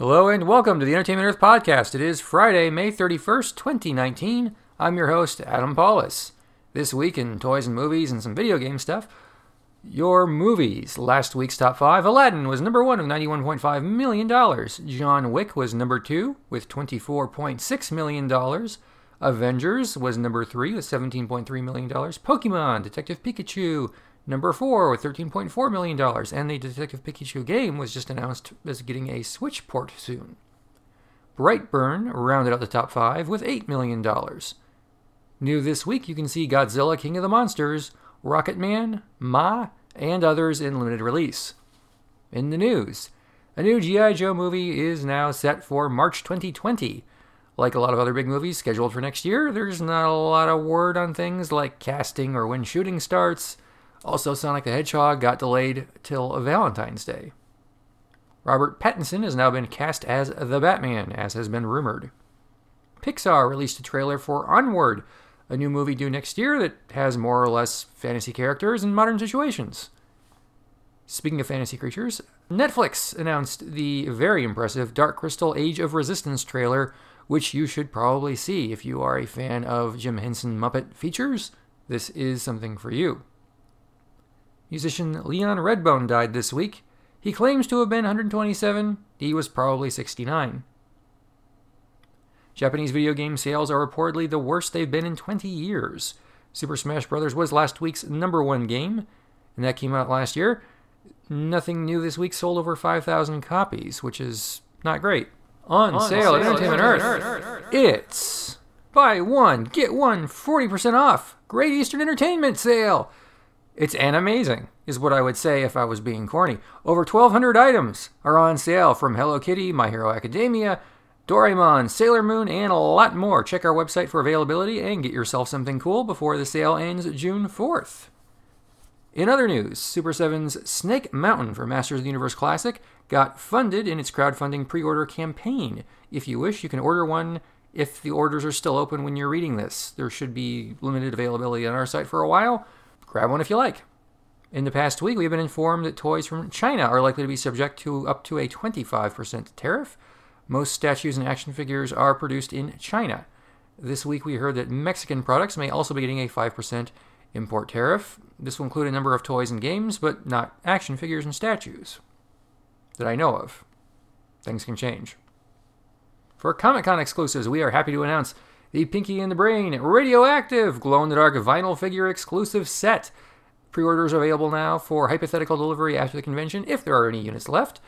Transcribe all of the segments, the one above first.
Hello and welcome to the Entertainment Earth podcast. It is Friday, May 31st, 2019. I'm your host, Adam Pawlus. This week in toys and movies and some video game stuff, your movies. Last week's top five Aladdin was number one with $91.5 million. John Wick was number two with $24.6 million. Avengers was number three with $17.3 million. Pokemon, Detective Pikachu, number four with $13.4 million. And the Detective Pikachu game was just announced as getting a Switch port soon. Brightburn rounded out the top five with $8 million. New this week, you can see Godzilla King of the Monsters, Rocketman, Ma, and others in limited release. In the news, a new G.I. Joe movie is now set for March 2020. Like a lot of other big movies scheduled for next year, there's not a lot of word on things like casting or when shooting starts. Also, Sonic the Hedgehog got delayed till Valentine's Day. Robert Pattinson has now been cast as the Batman, as has been rumored. Pixar released a trailer for Onward, a new movie due next year that has more or less fantasy characters in modern situations. Speaking of fantasy creatures, Netflix announced the very impressive Dark Crystal Age of Resistance trailer which you should probably see if you are a fan of Jim Henson Muppet features. This is something for you. Musician Leon Redbone died this week. He claims to have been 127. He was probably 69. Japanese video game sales are reportedly the worst they've been in 20 years. Super Smash Bros. was last week's number one game, and that came out last year. Nothing new this week sold over 5,000 copies, which is not great on, on sale, at Entertainment Earth. Earth. It's buy one, get one 40% off. Great Eastern Entertainment sale. It's an amazing, is what I would say if I was being corny. Over 1,200 items are on sale from Hello Kitty, My Hero Academia, Doraemon, Sailor Moon, and a lot more. Check our website for availability and get yourself something cool before the sale ends June 4th. In other news, Super 7's Snake Mountain for Masters of the Universe Classic got funded in its crowdfunding pre order campaign. If you wish, you can order one if the orders are still open when you're reading this. There should be limited availability on our site for a while. Grab one if you like. In the past week, we have been informed that toys from China are likely to be subject to up to a 25% tariff. Most statues and action figures are produced in China. This week, we heard that Mexican products may also be getting a 5% import tariff. This will include a number of toys and games, but not action figures and statues that I know of. Things can change. For Comic Con exclusives, we are happy to announce the Pinky and the Brain Radioactive Glow in the Dark vinyl figure exclusive set. Pre orders available now for hypothetical delivery after the convention if there are any units left.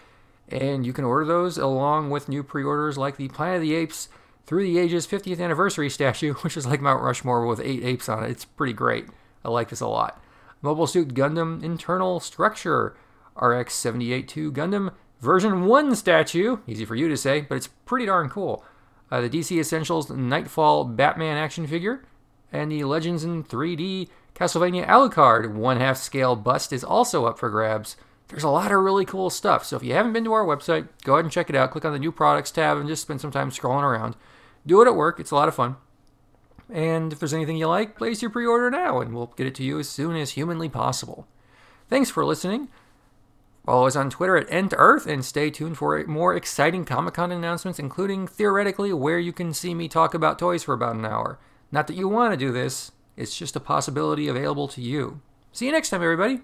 And you can order those along with new pre orders like the Planet of the Apes Through the Ages 50th Anniversary statue, which is like Mount Rushmore with eight apes on it. It's pretty great. I like this a lot. Mobile Suit Gundam Internal Structure RX 78 2 Gundam version 1 statue. Easy for you to say, but it's pretty darn cool. Uh, the DC Essentials Knightfall Batman action figure, and the Legends in 3D Castlevania Alucard one half scale bust is also up for grabs. There's a lot of really cool stuff. So if you haven't been to our website, go ahead and check it out. Click on the new products tab and just spend some time scrolling around. Do it at work, it's a lot of fun. And if there's anything you like, place your pre order now and we'll get it to you as soon as humanly possible. Thanks for listening. Follow us on Twitter at Ent Earth and stay tuned for more exciting Comic Con announcements, including theoretically where you can see me talk about toys for about an hour. Not that you want to do this, it's just a possibility available to you. See you next time, everybody.